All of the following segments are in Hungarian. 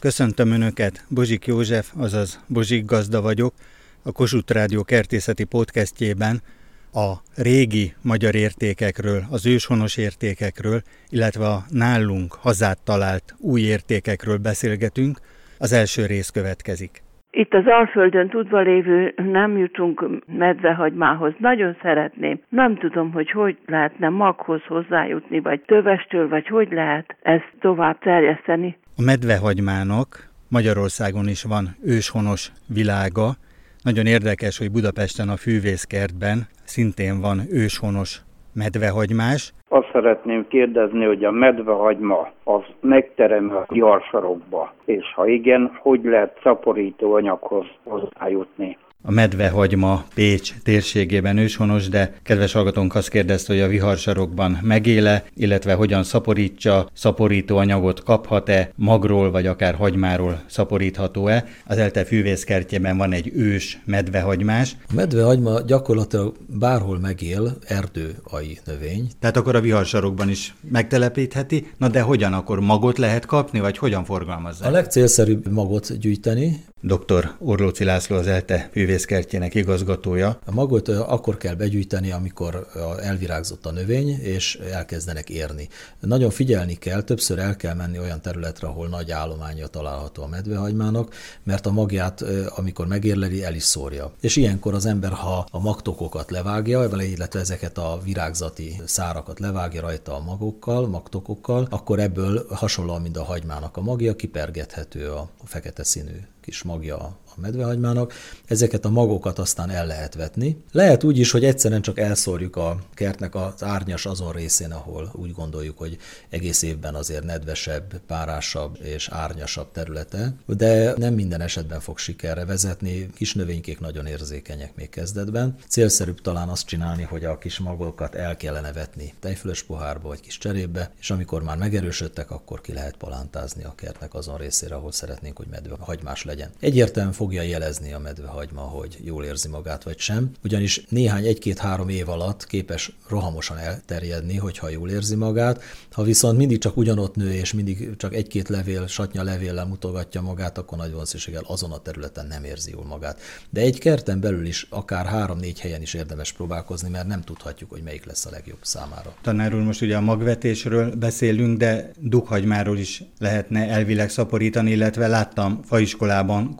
Köszöntöm Önöket, Bozsik József, azaz Bozsik Gazda vagyok, a Kossuth Rádió kertészeti podcastjében a régi magyar értékekről, az őshonos értékekről, illetve a nálunk hazát talált új értékekről beszélgetünk. Az első rész következik. Itt az Alföldön tudva lévő nem jutunk medvehagymához. Nagyon szeretném. Nem tudom, hogy hogy lehetne maghoz hozzájutni, vagy tövestől, vagy hogy lehet ezt tovább terjeszteni. A medvehagymának Magyarországon is van őshonos világa. Nagyon érdekes, hogy Budapesten a fűvészkertben szintén van őshonos medvehagymás. Azt szeretném kérdezni, hogy a medvehagyma az megterem a gyarsarokba, és ha igen, hogy lehet szaporító anyaghoz hozzájutni? A medvehagyma Pécs térségében őshonos, de kedves hallgatónk azt kérdezte, hogy a viharsarokban megéle, illetve hogyan szaporítsa, szaporító anyagot kaphat-e, magról vagy akár hagymáról szaporítható-e. Az ELTE fűvészkertjében van egy ős medvehagymás. A medvehagyma gyakorlatilag bárhol megél, erdőai növény. Tehát akkor a viharsarokban is megtelepítheti, na de hogyan akkor magot lehet kapni, vagy hogyan forgalmazza? A legcélszerűbb magot gyűjteni, Dr. Orlóci László az ELTE fűvészkertjének igazgatója. A magot akkor kell begyűjteni, amikor elvirágzott a növény, és elkezdenek érni. Nagyon figyelni kell, többször el kell menni olyan területre, ahol nagy állománya található a medvehagymának, mert a magját, amikor megérleli, el is szórja. És ilyenkor az ember, ha a magtokokat levágja, illetve ezeket a virágzati szárakat levágja rajta a magokkal, magtokokkal, akkor ebből hasonlóan, mint a hagymának a magja, kipergethető a fekete színű kis magja medvehagymának, ezeket a magokat aztán el lehet vetni. Lehet úgy is, hogy egyszerűen csak elszórjuk a kertnek az árnyas azon részén, ahol úgy gondoljuk, hogy egész évben azért nedvesebb, párásabb és árnyasabb területe, de nem minden esetben fog sikerre vezetni. Kis növénykék nagyon érzékenyek még kezdetben. Célszerűbb talán azt csinálni, hogy a kis magokat el kellene vetni tejfölös pohárba vagy kis cserébe, és amikor már megerősödtek, akkor ki lehet palántázni a kertnek azon részére, ahol szeretnénk, hogy medve hagymás legyen. Egyértelműen fogja jelezni a medvehagyma, hogy jól érzi magát vagy sem, ugyanis néhány egy-két-három év alatt képes rohamosan elterjedni, hogyha jól érzi magát. Ha viszont mindig csak ugyanott nő, és mindig csak egy-két levél, satnya levéllel mutogatja magát, akkor nagy valószínűséggel azon a területen nem érzi jól magát. De egy kerten belül is akár három-négy helyen is érdemes próbálkozni, mert nem tudhatjuk, hogy melyik lesz a legjobb számára. Tanár úr, most ugye a magvetésről beszélünk, de dughagymáról is lehetne elvileg szaporítani, illetve láttam faiskolában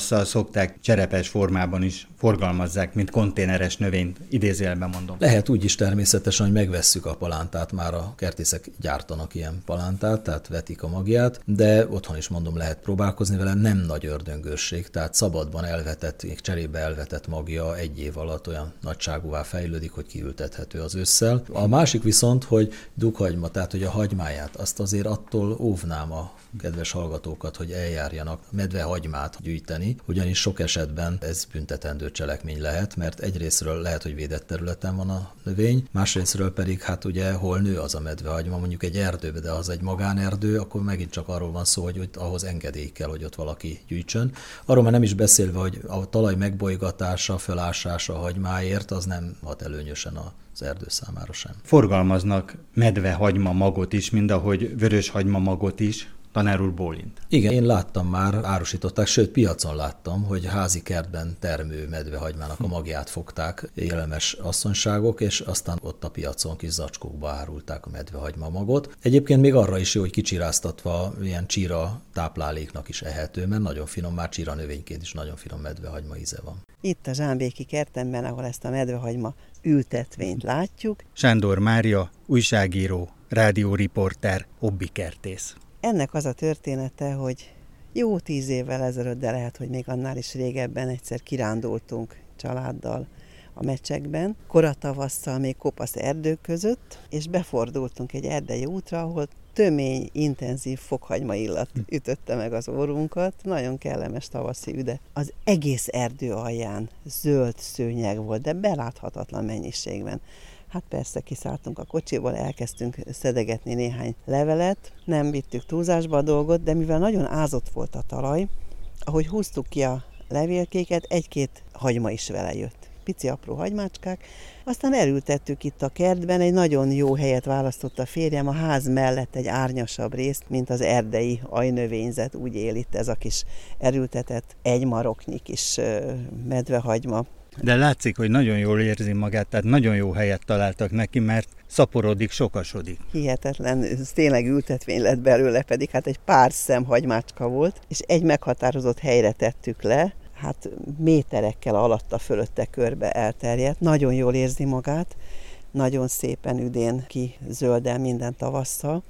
koratavasszal szokták cserepes formában is forgalmazzák, mint konténeres növényt, idézőjelben mondom. Lehet úgy is természetesen, hogy megvesszük a palántát, már a kertészek gyártanak ilyen palántát, tehát vetik a magját, de otthon is mondom, lehet próbálkozni vele, nem nagy ördöngősség, tehát szabadban elvetett, cserébe elvetett magja egy év alatt olyan nagyságúvá fejlődik, hogy kiültethető az ősszel. A másik viszont, hogy dughagyma, tehát hogy a hagymáját, azt azért attól óvnám a kedves hallgatókat, hogy eljárjanak medvehagymát gyűjteni, ugyanis sok esetben ez büntetendő cselekmény lehet, mert egyrésztről lehet, hogy védett területen van a növény, másrésztről pedig hát ugye hol nő az a medvehagyma, mondjuk egy erdőbe, de az egy magánerdő, akkor megint csak arról van szó, hogy ott ahhoz engedély kell, hogy ott valaki gyűjtsön. Arról már nem is beszélve, hogy a talaj megbolygatása, felásása a hagymáért, az nem hat előnyösen a az erdő számára sem. Forgalmaznak medvehagyma magot is, mind ahogy vöröshagyma magot is. Tanár úr bólint. Igen, én láttam már, árusították, sőt piacon láttam, hogy házi kertben termő medvehagymának a magját fogták élelmes asszonyságok, és aztán ott a piacon kis zacskókba árulták a medvehagyma magot. Egyébként még arra is jó, hogy kicsiráztatva ilyen csíra tápláléknak is ehető, mert nagyon finom, már csíra növényként is nagyon finom medvehagyma íze van. Itt a Zsámbéki kertemben, ahol ezt a medvehagyma ültetvényt látjuk. Sándor Mária, újságíró, rádióriporter, hobbikertész. Ennek az a története, hogy jó tíz évvel ezelőtt, de lehet, hogy még annál is régebben egyszer kirándultunk családdal a mecsekben, koratavasszal még kopasz erdők között, és befordultunk egy erdei útra, ahol tömény, intenzív fokhagyma illat ütötte meg az órunkat, nagyon kellemes tavaszi üde. Az egész erdő alján zöld szőnyeg volt, de beláthatatlan mennyiségben. Hát persze kiszálltunk a kocsiból, elkezdtünk szedegetni néhány levelet, nem vittük túlzásba a dolgot, de mivel nagyon ázott volt a talaj, ahogy húztuk ki a levélkéket, egy-két hagyma is vele jött. Pici apró hagymácskák. Aztán elültettük itt a kertben, egy nagyon jó helyet választott a férjem, a ház mellett egy árnyasabb részt, mint az erdei ajnövényzet, úgy él itt ez a kis erültetett egymaroknyi kis medvehagyma de látszik, hogy nagyon jól érzi magát, tehát nagyon jó helyet találtak neki, mert szaporodik, sokasodik. Hihetetlen, ez tényleg ültetvény lett belőle, pedig hát egy pár szem hagymácska volt, és egy meghatározott helyre tettük le, hát méterekkel alatta fölötte körbe elterjedt, nagyon jól érzi magát, nagyon szépen üdén ki zöldel minden tavasszal,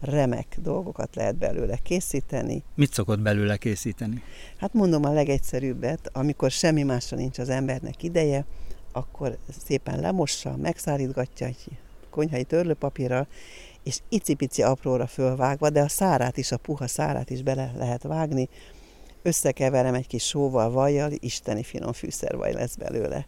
remek dolgokat lehet belőle készíteni. Mit szokott belőle készíteni? Hát mondom a legegyszerűbbet, amikor semmi másra nincs az embernek ideje, akkor szépen lemossa, megszárítgatja egy konyhai törlőpapírral, és icipici apróra fölvágva, de a szárát is, a puha szárát is bele lehet vágni, összekeverem egy kis sóval, vajjal, isteni finom fűszervaj lesz belőle.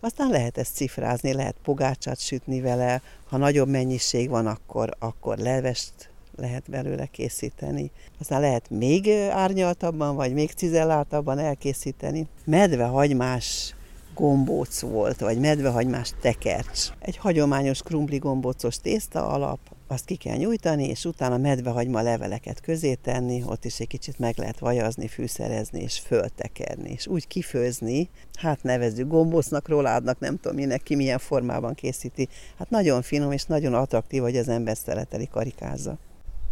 Aztán lehet ezt cifrázni, lehet pogácsát sütni vele, ha nagyobb mennyiség van, akkor, akkor levest lehet belőle készíteni. Aztán lehet még árnyaltabban, vagy még cizelláltabban elkészíteni. Medvehagymás gombóc volt, vagy medvehagymás tekercs. Egy hagyományos krumpli gombócos tészta alap, azt ki kell nyújtani, és utána medvehagyma leveleket közé tenni, ott is egy kicsit meg lehet vajazni, fűszerezni és föltekerni, és úgy kifőzni, hát nevezzük gombócnak, roládnak, nem tudom minek, ki milyen formában készíti. Hát nagyon finom és nagyon attraktív, hogy az ember szereteli karikázza.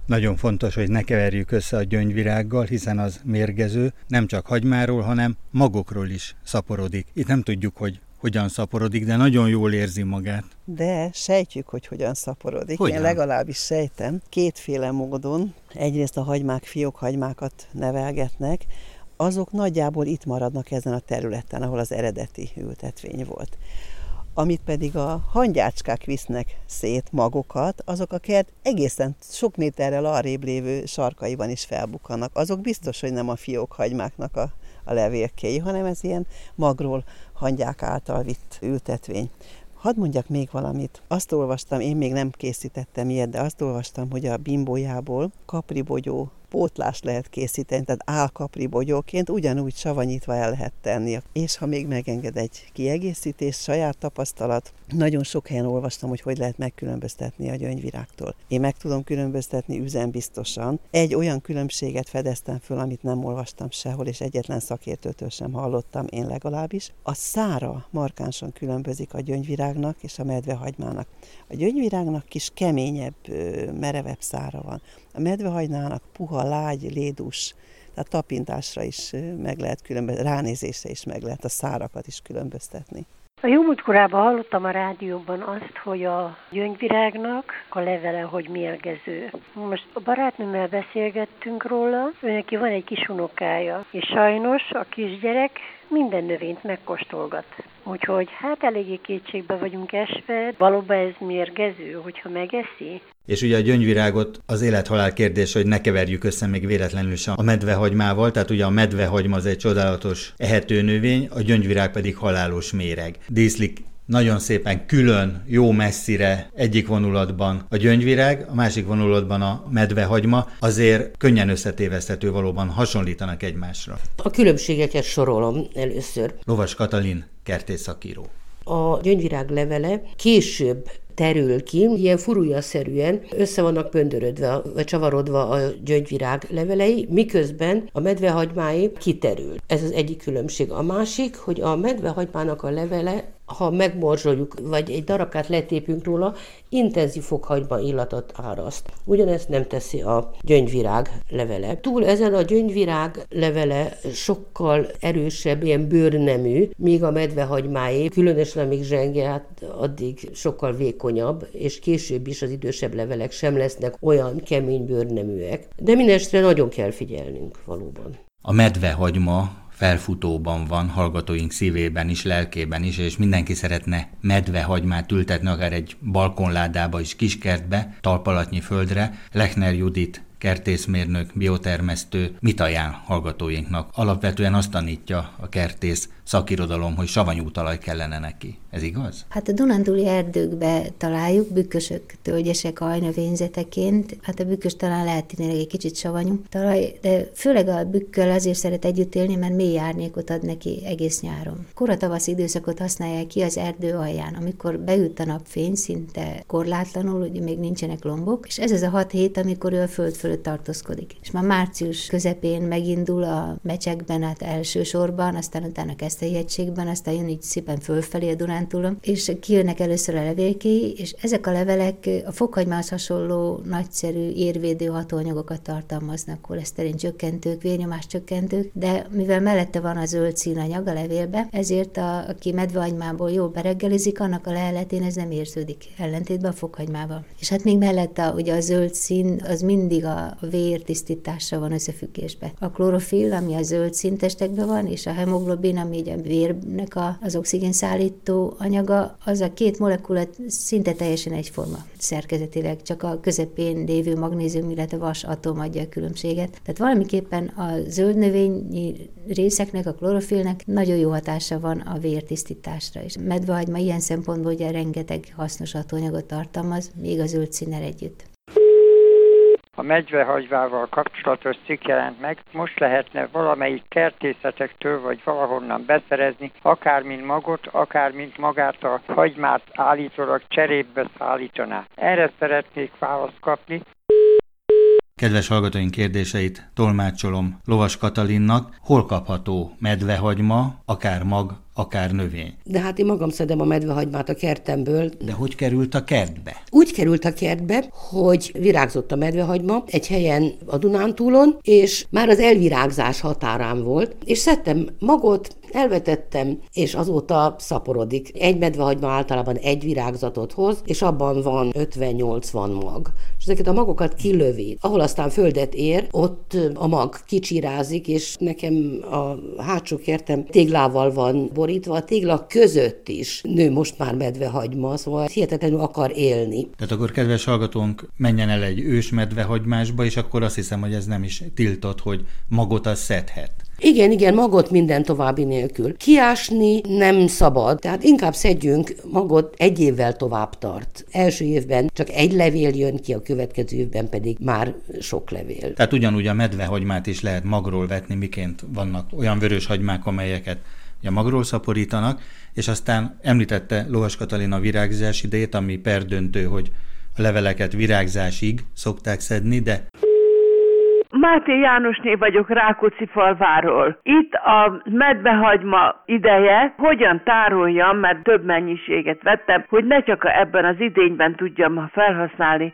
Nagyon fontos, hogy ne keverjük össze a gyöngyvirággal, hiszen az mérgező, nem csak hagymáról, hanem magokról is szaporodik. Itt nem tudjuk, hogy hogyan szaporodik, de nagyon jól érzi magát. De sejtjük, hogy hogyan szaporodik. Hogyan? Én legalábbis sejtem. Kétféle módon. Egyrészt a hagymák, fiókhagymákat nevelgetnek, azok nagyjából itt maradnak ezen a területen, ahol az eredeti ültetvény volt amit pedig a hangyácskák visznek szét magokat, azok a kert egészen sok méterrel arrébb lévő sarkaiban is felbukkanak. Azok biztos, hogy nem a fiókhagymáknak a, a levélkéi, hanem ez ilyen magról hangyák által vitt ültetvény. Hadd mondjak még valamit. Azt olvastam, én még nem készítettem ilyet, de azt olvastam, hogy a bimbójából kapribogyó pótlást lehet készíteni, tehát álkapri bogyóként ugyanúgy savanyítva el lehet tenni. És ha még megenged egy kiegészítés, saját tapasztalat, nagyon sok helyen olvastam, hogy hogy lehet megkülönböztetni a gyöngyvirágtól. Én meg tudom különböztetni üzenbiztosan. Egy olyan különbséget fedeztem föl, amit nem olvastam sehol, és egyetlen szakértőtől sem hallottam, én legalábbis. A szára markánsan különbözik a gyöngyvirágnak és a medvehagymának. A gyöngyvirágnak kis keményebb, merevebb szára van. A medvehajnának puha, lágy, lédus, tehát tapintásra is meg lehet különböztetni, ránézésre is meg lehet a szárakat is különböztetni. A jó múltkorában hallottam a rádióban azt, hogy a gyöngyvirágnak a levele, hogy mérgező. Most a barátnőmmel beszélgettünk róla, ő neki van egy kis unokája, és sajnos a kisgyerek minden növényt megkóstolgat. Úgyhogy hát eléggé kétségbe vagyunk esve. Valóban ez mérgező, hogyha megeszi? És ugye a gyöngyvirágot az élethalál kérdés, hogy ne keverjük össze még véletlenül sem a medvehagymával, tehát ugye a medvehagyma az egy csodálatos ehető növény, a gyöngyvirág pedig halálos méreg. Díszlik nagyon szépen külön, jó messzire egyik vonulatban a gyöngyvirág, a másik vonulatban a medvehagyma, azért könnyen összetéveszthető valóban hasonlítanak egymásra. A különbségeket sorolom először. Lovas Katalin, kertészakíró. A gyöngyvirág levele később terül ki, ilyen furúja-szerűen össze vannak pöndörödve, vagy csavarodva a gyöngyvirág levelei, miközben a medvehagymái kiterül. Ez az egyik különbség. A másik, hogy a medvehagymának a levele ha megmorzsoljuk, vagy egy darabkát letépünk róla, intenzív fokhagyma illatot áraszt. Ugyanezt nem teszi a gyöngyvirág levele. Túl ezen a gyöngyvirág levele sokkal erősebb, ilyen bőrnemű, míg a medvehagymáé, különösen amíg zsenge, hát addig sokkal vékonyabb, és később is az idősebb levelek sem lesznek olyan kemény bőrneműek. De mindestre nagyon kell figyelnünk valóban. A medvehagyma felfutóban van, hallgatóink szívében is, lelkében is, és mindenki szeretne medvehagymát ültetni, akár egy balkonládába is, kiskertbe, talpalatnyi földre. Lechner Judit kertészmérnök, biotermesztő mit ajánl hallgatóinknak? Alapvetően azt tanítja a kertész szakirodalom, hogy savanyú talaj kellene neki. Ez igaz? Hát a Dunántúli erdőkbe találjuk, bükkösök, tölgyesek, ajnövényzeteként. Hát a bükkös talán lehet tényleg egy kicsit savanyú talaj, de főleg a bükköl azért szeret együtt élni, mert mély árnyékot ad neki egész nyáron. Kora tavaszi időszakot használják ki az erdő alján, amikor beüt a napfény szinte korlátlanul, ugye még nincsenek lombok, és ez az a hat hét, amikor ő a föld fölött tartózkodik. És már március közepén megindul a mecsekben, hát elsősorban, aztán utána Keszthelyi hegységben, aztán jön így szépen fölfelé a Dunántúlon, és kijönnek először a levélkéi, és ezek a levelek a fokhagymához hasonló nagyszerű érvédő hatóanyagokat tartalmaznak, koleszterin csökkentők, vérnyomás csökkentők, de mivel mellette van a zöld színanyag a levélbe, ezért a, aki medvehagymából jól bereggelizik, annak a leheletén ez nem érződik, ellentétben a fokhagymával. És hát még mellette ugye a zöld szín az mindig a vér tisztításra van összefüggésbe. A klorofil, ami a zöld színtestekben van, és a hemoglobin, ami a vérnek a, az oxigén szállító anyaga, az a két molekula szinte teljesen egyforma szerkezetileg, csak a közepén lévő magnézium, illetve vas atom adja a különbséget. Tehát valamiképpen a zöld növényi részeknek, a klorofilnek nagyon jó hatása van a vértisztításra is. Medvehagyma ilyen szempontból ugye rengeteg hasznos hatóanyagot tartalmaz, még a zöld színnel együtt a medvehagyvával kapcsolatos cikk jelent meg. Most lehetne valamelyik kertészetektől vagy valahonnan beszerezni, akár mint magot, akár mint magát a hagymát állítólag cserébe szállítaná. Erre szeretnék választ kapni. Kedves hallgatóink kérdéseit tolmácsolom Lovas Katalinnak. Hol kapható medvehagyma, akár mag, akár növény? De hát én magam szedem a medvehagymát a kertemből. De hogy került a kertbe? Úgy került a kertbe, hogy virágzott a medvehagyma egy helyen a Dunántúlon, és már az elvirágzás határán volt, és szedtem magot, elvetettem, és azóta szaporodik. Egy medvehagyma általában egy virágzatot hoz, és abban van 50-80 mag. És ezeket a magokat kilövi. Ahol aztán földet ér, ott a mag kicsirázik, és nekem a hátsó kertem téglával van borítva, a tégla között is nő most már medvehagyma, szóval hihetetlenül akar élni. Tehát akkor kedves hallgatónk, menjen el egy ős medvehagymásba, és akkor azt hiszem, hogy ez nem is tiltott, hogy magot az szedhet. Igen, igen, magot minden további nélkül. Kiásni nem szabad, tehát inkább szedjünk magot, egy évvel tovább tart. Első évben csak egy levél jön ki, a következő évben pedig már sok levél. Tehát ugyanúgy a medvehagymát is lehet magról vetni, miként vannak olyan vörös hagymák, amelyeket a magról szaporítanak, és aztán említette Lovas Katalina virágzás idejét, ami perdöntő, hogy a leveleket virágzásig szokták szedni, de Máté Jánosné vagyok Rákóczi falváról. Itt a medbehagyma ideje, hogyan tároljam, mert több mennyiséget vettem, hogy ne csak ebben az idényben tudjam felhasználni.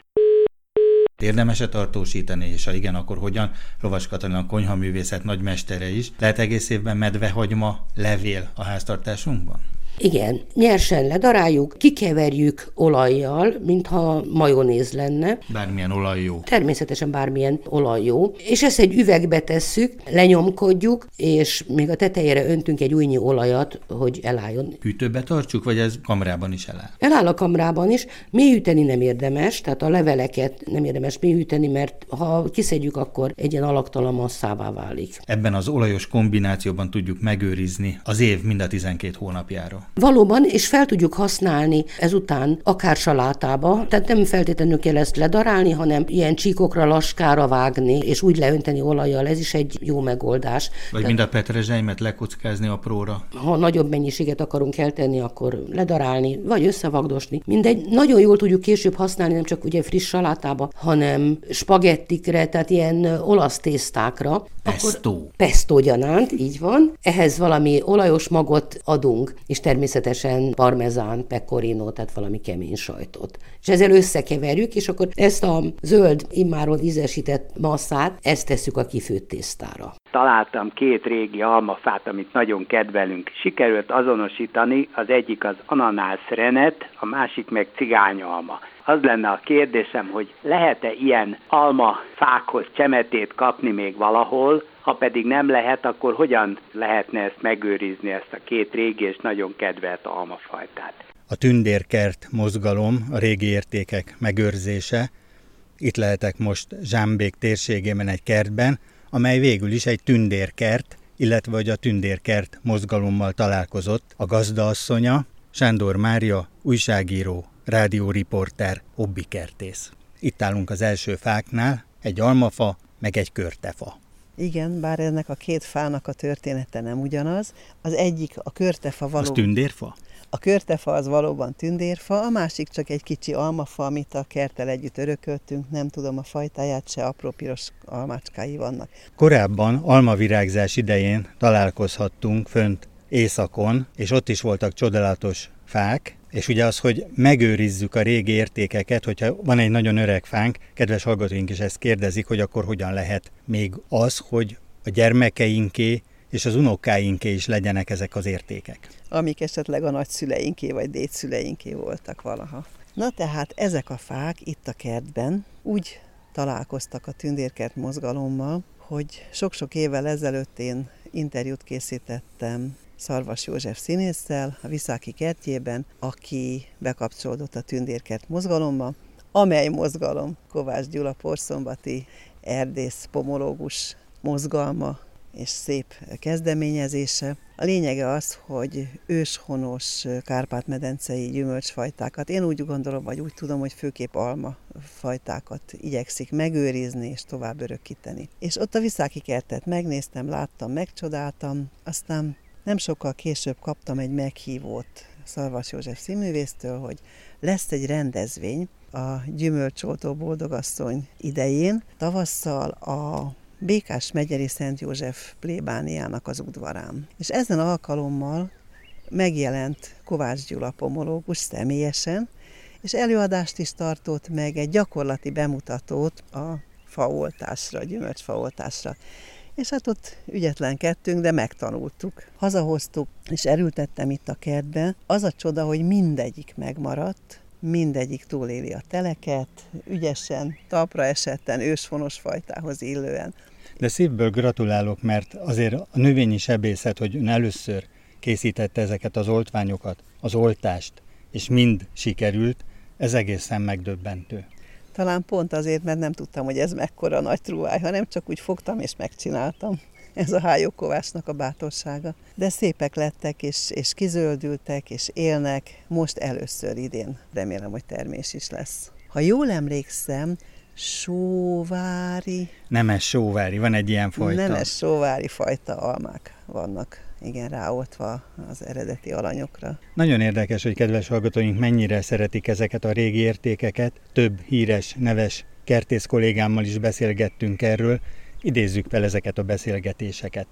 Érdemes-e tartósítani, és ha igen, akkor hogyan? Lovas Katalin a konyhaművészet nagymestere is. Lehet egész évben medvehagyma levél a háztartásunkban? Igen, nyersen ledaráljuk, kikeverjük olajjal, mintha majonéz lenne. Bármilyen olaj jó. Természetesen bármilyen olaj jó. És ezt egy üvegbe tesszük, lenyomkodjuk, és még a tetejére öntünk egy újnyi olajat, hogy elálljon. Hűtőbe tartsuk, vagy ez kamrában is eláll? Eláll a kamrában is. Mélyüteni nem érdemes, tehát a leveleket nem érdemes mélyüteni, mert ha kiszedjük, akkor egy ilyen alaktalan masszává válik. Ebben az olajos kombinációban tudjuk megőrizni az év mind a 12 hónapjára. Valóban, és fel tudjuk használni ezután akár salátába, tehát nem feltétlenül kell ezt ledarálni, hanem ilyen csíkokra, laskára vágni, és úgy leönteni olajjal, ez is egy jó megoldás. Vagy tehát, mind a petrezselymet lekockázni apróra. Ha nagyobb mennyiséget akarunk eltenni, akkor ledarálni, vagy összevagdosni. Mindegy, nagyon jól tudjuk később használni, nem csak ugye friss salátába, hanem spagettikre, tehát ilyen olasz tésztákra. Pesto. Pesto gyanánt, így van. Ehhez valami olajos magot adunk, és természetesen parmezán, pecorino, tehát valami kemény sajtot. És ezzel összekeverjük, és akkor ezt a zöld, immáron ízesített masszát, ezt tesszük a kifőtt tésztára. Találtam két régi almafát, amit nagyon kedvelünk. Sikerült azonosítani, az egyik az ananász renet, a másik meg cigányalma. Az lenne a kérdésem, hogy lehet-e ilyen almafákhoz csemetét kapni még valahol, ha pedig nem lehet, akkor hogyan lehetne ezt megőrizni, ezt a két régi és nagyon kedvelt almafajtát? A tündérkert mozgalom, a régi értékek megőrzése, Itt lehetek most Zsámbék térségében egy kertben, amely végül is egy tündérkert, illetve hogy a tündérkert mozgalommal találkozott a gazdaasszonya, Sándor Mária, újságíró, rádióriporter, hobbikertész. Itt állunk az első fáknál, egy almafa, meg egy körtefa. Igen, bár ennek a két fának a története nem ugyanaz. Az egyik, a körtefa való... Az tündérfa? A körtefa az valóban tündérfa, a másik csak egy kicsi almafa, amit a kerttel együtt örököltünk, nem tudom a fajtáját, se apró piros almácskái vannak. Korábban almavirágzás idején találkozhattunk fönt északon, és ott is voltak csodálatos fák, és ugye az, hogy megőrizzük a régi értékeket, hogyha van egy nagyon öreg fánk, kedves hallgatóink is ezt kérdezik, hogy akkor hogyan lehet még az, hogy a gyermekeinké és az unokáinké is legyenek ezek az értékek. Amik esetleg a nagyszüleinké vagy dédszüleinké voltak valaha. Na tehát ezek a fák itt a kertben úgy találkoztak a tündérkert mozgalommal, hogy sok-sok évvel ezelőtt én interjút készítettem Szarvas József színésszel a Viszáki kertjében, aki bekapcsolódott a tündérkert mozgalomba, amely mozgalom Kovács Gyula porszombati erdész pomológus mozgalma és szép kezdeményezése. A lényege az, hogy őshonos kárpát-medencei gyümölcsfajtákat, én úgy gondolom, vagy úgy tudom, hogy főképp alma fajtákat igyekszik megőrizni és tovább örökíteni. És ott a Viszáki kertet megnéztem, láttam, megcsodáltam, aztán nem sokkal később kaptam egy meghívót Szarvas József színművésztől, hogy lesz egy rendezvény a Gyümölcsoltó Boldogasszony idején, tavasszal a Békás megyeri Szent József plébániának az udvarán. És ezen alkalommal megjelent Kovács Gyula pomológus személyesen, és előadást is tartott meg egy gyakorlati bemutatót a faoltásra, gyümölcsfaoltásra. És hát ott ügyetlenkedtünk, de megtanultuk. Hazahoztuk, és erültettem itt a kertbe. Az a csoda, hogy mindegyik megmaradt, mindegyik túléli a teleket, ügyesen, talpra esetten, ősfonos fajtához illően. De szívből gratulálok, mert azért a növényi sebészet, hogy ön először készítette ezeket az oltványokat, az oltást, és mind sikerült, ez egészen megdöbbentő. Talán pont azért, mert nem tudtam, hogy ez mekkora nagy truváj, hanem csak úgy fogtam és megcsináltam. Ez a hájókovásnak a bátorsága. De szépek lettek, és, és kizöldültek, és élnek. Most először idén. Remélem, hogy termés is lesz. Ha jól emlékszem, sóvári... Nemes sóvári, van egy ilyen fajta. Nemes sóvári fajta almák vannak igen ráoltva az eredeti alanyokra. Nagyon érdekes, hogy kedves hallgatóink mennyire szeretik ezeket a régi értékeket. Több híres, neves kertész kollégámmal is beszélgettünk erről. Idézzük fel ezeket a beszélgetéseket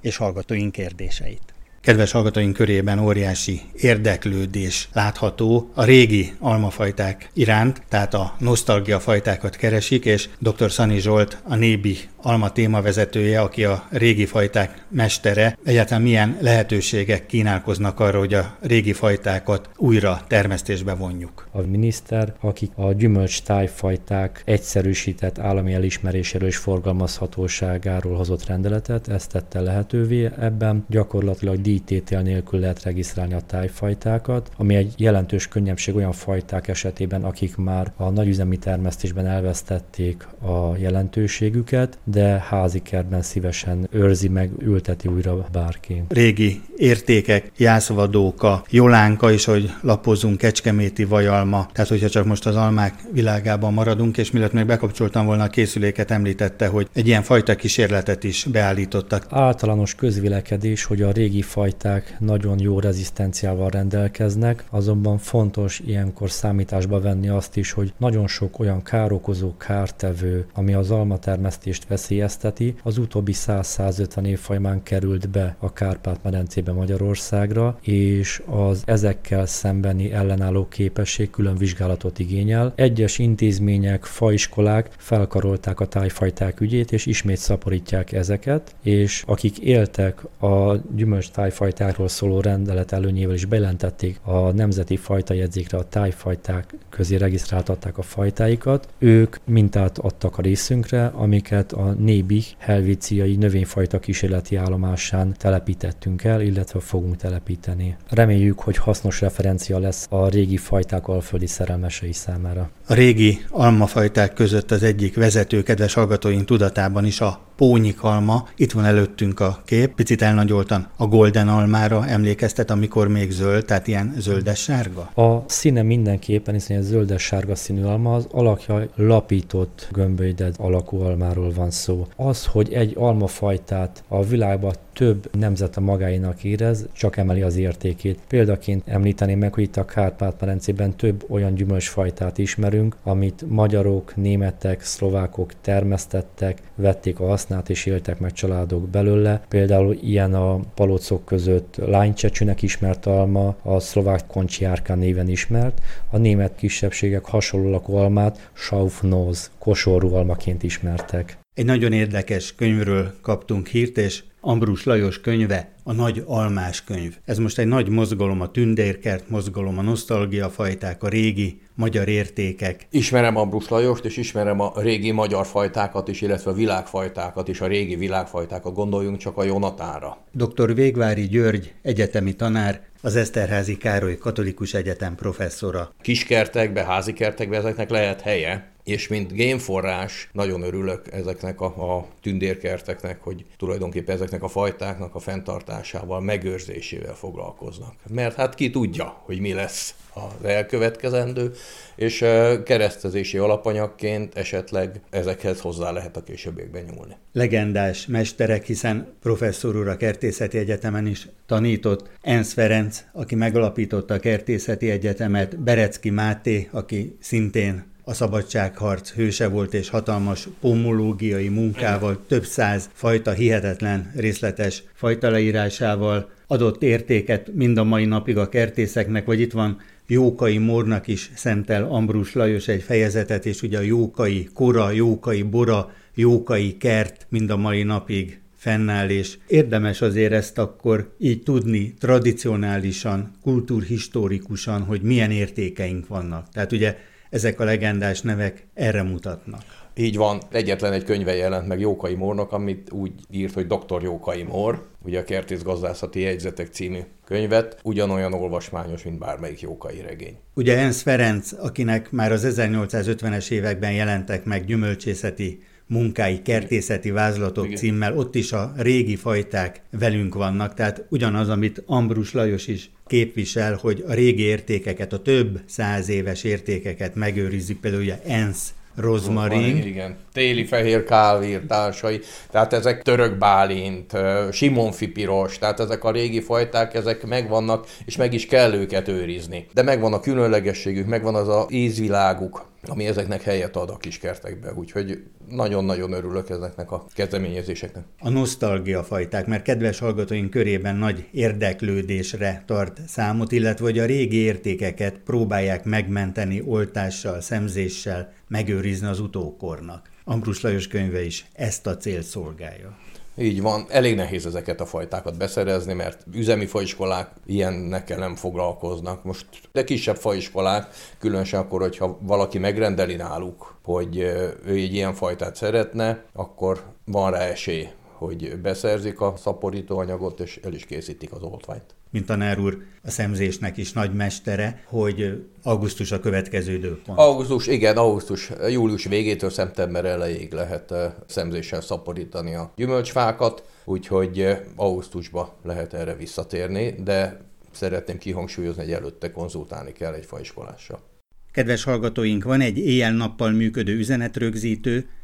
és hallgatóink kérdéseit. Kedves hallgatóink körében óriási érdeklődés látható a régi almafajták iránt, tehát a nosztalgia fajtákat keresik, és dr. Szani Zsolt, a Nébi alma témavezetője, aki a régi fajták mestere, egyáltalán milyen lehetőségek kínálkoznak arra, hogy a régi fajtákat újra termesztésbe vonjuk. A miniszter, akik a gyümölcs tájfajták egyszerűsített állami elismeréséről és forgalmazhatóságáról hozott rendeletet, ezt tette lehetővé. Ebben gyakorlatilag díjtétel nélkül lehet regisztrálni a tájfajtákat, ami egy jelentős könnyebbség olyan fajták esetében, akik már a nagyüzemi termesztésben elvesztették a jelentőségüket, de házi kertben szívesen őrzi meg, ülteti újra bárki. Régi értékek, jászvadóka, jolánka is, hogy lapozunk, kecskeméti vajalma, tehát hogyha csak most az almák világában maradunk, és mielőtt még bekapcsoltam volna a készüléket, említette, hogy egy ilyen fajta kísérletet is beállítottak. Általános közvilekedés, hogy a régi fajták nagyon jó rezisztenciával rendelkeznek, azonban fontos ilyenkor számításba venni azt is, hogy nagyon sok olyan károkozó, kártevő, ami az almatermesztést vesz veszélyezteti, az utóbbi 100-150 év került be a Kárpát-medencébe Magyarországra, és az ezekkel szembeni ellenálló képesség külön vizsgálatot igényel. Egyes intézmények, faiskolák felkarolták a tájfajták ügyét, és ismét szaporítják ezeket, és akik éltek a gyümölcs tájfajtákról szóló rendelet előnyével is bejelentették a nemzeti fajtajegyzékre a tájfajták közé regisztráltatták a fajtáikat, ők mintát adtak a részünkre, amiket a Nébi helvíciai növényfajta kísérleti állomásán telepítettünk el, illetve fogunk telepíteni. Reméljük, hogy hasznos referencia lesz a régi fajták alföldi szerelmesei számára. A régi almafajták között az egyik vezető kedves hallgatóink tudatában is a pónyikalma. Itt van előttünk a kép, picit elnagyoltan a golden almára emlékeztet, amikor még zöld, tehát ilyen zöldes-sárga? A színe mindenképpen, hiszen egy zöldes-sárga színű alma, az alakja lapított gömbölyded alakú almáról van szó. Az, hogy egy almafajtát a világban több nemzete magáinak érez, csak emeli az értékét. Példaként említeném meg, hogy itt a Kárpát-medencében több olyan gyümölcsfajtát ismerünk, amit magyarok, németek, szlovákok termesztettek, vették a hasznát és éltek meg családok belőle. Például ilyen a palocok között lánycsecsűnek ismert alma, a szlovák koncsiárka néven ismert, a német kisebbségek hasonló lakó almát Schaufnoz, kosorú almaként ismertek. Egy nagyon érdekes könyvről kaptunk hírt, és Ambrus Lajos könyve, a Nagy Almás könyv. Ez most egy nagy mozgalom, a tündérkert mozgalom, a nosztalgiafajták, a régi magyar értékek. Ismerem Ambrus Lajost, és ismerem a régi magyar fajtákat is, illetve a világfajtákat is, a régi világfajtákat, gondoljunk csak a Jonatára. Dr. Végvári György, egyetemi tanár, az Eszterházi Károly Katolikus Egyetem professzora. Kiskertekbe, házi kertekbe ezeknek lehet helye, és mint génforrás nagyon örülök ezeknek a, a tündérkerteknek, hogy tulajdonképpen ezeknek a fajtáknak a fenntartásával, megőrzésével foglalkoznak. Mert hát ki tudja, hogy mi lesz az elkövetkezendő, és keresztezési alapanyagként esetleg ezekhez hozzá lehet a későbbiekben nyúlni. Legendás mesterek, hiszen professzor úr a Kertészeti Egyetemen is tanított, Ensz Ferenc, aki megalapította a Kertészeti Egyetemet, Berecki Máté, aki szintén a szabadságharc hőse volt és hatalmas pomológiai munkával, több száz fajta hihetetlen részletes fajta leírásával adott értéket mind a mai napig a kertészeknek, vagy itt van Jókai Mornak is szentel Ambrus Lajos egy fejezetet, és ugye a Jókai Kora, Jókai Bora, Jókai Kert mind a mai napig fennáll, és érdemes azért ezt akkor így tudni tradicionálisan, kultúrhistórikusan, hogy milyen értékeink vannak. Tehát ugye ezek a legendás nevek erre mutatnak. Így van, egyetlen egy könyve jelent meg Jókai Mornak, amit úgy írt, hogy Dr. Jókai Mor, ugye a Kertész gazdászati jegyzetek című könyvet, ugyanolyan olvasmányos, mint bármelyik Jókai regény. Ugye Ensz Ferenc, akinek már az 1850-es években jelentek meg gyümölcsészeti munkái, kertészeti vázlatok Igen. címmel, ott is a régi fajták velünk vannak, tehát ugyanaz, amit Ambrus Lajos is képvisel, hogy a régi értékeket, a több száz éves értékeket megőrizzük, például ugye ENSZ rozmarin. Igen, téli fehér kávér társai, tehát ezek török bálint, simonfi piros, tehát ezek a régi fajták, ezek megvannak, és meg is kell őket őrizni. De megvan a különlegességük, megvan az a ízviláguk, ami ezeknek helyet ad a kiskertekbe, úgyhogy nagyon-nagyon örülök ezeknek a kezdeményezéseknek. A nosztalgia fajták, mert kedves hallgatóink körében nagy érdeklődésre tart számot, illetve hogy a régi értékeket próbálják megmenteni oltással, szemzéssel, megőrizni az utókornak. Ambrus Lajos könyve is ezt a célt szolgálja. Így van, elég nehéz ezeket a fajtákat beszerezni, mert üzemi faiskolák ilyennekkel nem foglalkoznak. Most de kisebb faiskolák, különösen akkor, hogyha valaki megrendeli náluk, hogy ő egy ilyen fajtát szeretne, akkor van rá esély, hogy beszerzik a szaporítóanyagot, és el is készítik az oltványt mint tanár úr a szemzésnek is nagy mestere, hogy augusztus a következő időpont. Augusztus, igen, augusztus, július végétől szeptember elejéig lehet szemzéssel szaporítani a gyümölcsfákat, úgyhogy augusztusba lehet erre visszatérni, de szeretném kihangsúlyozni, hogy előtte konzultálni kell egy faiskolással. Kedves hallgatóink, van egy éjjel-nappal működő üzenetrögzítő,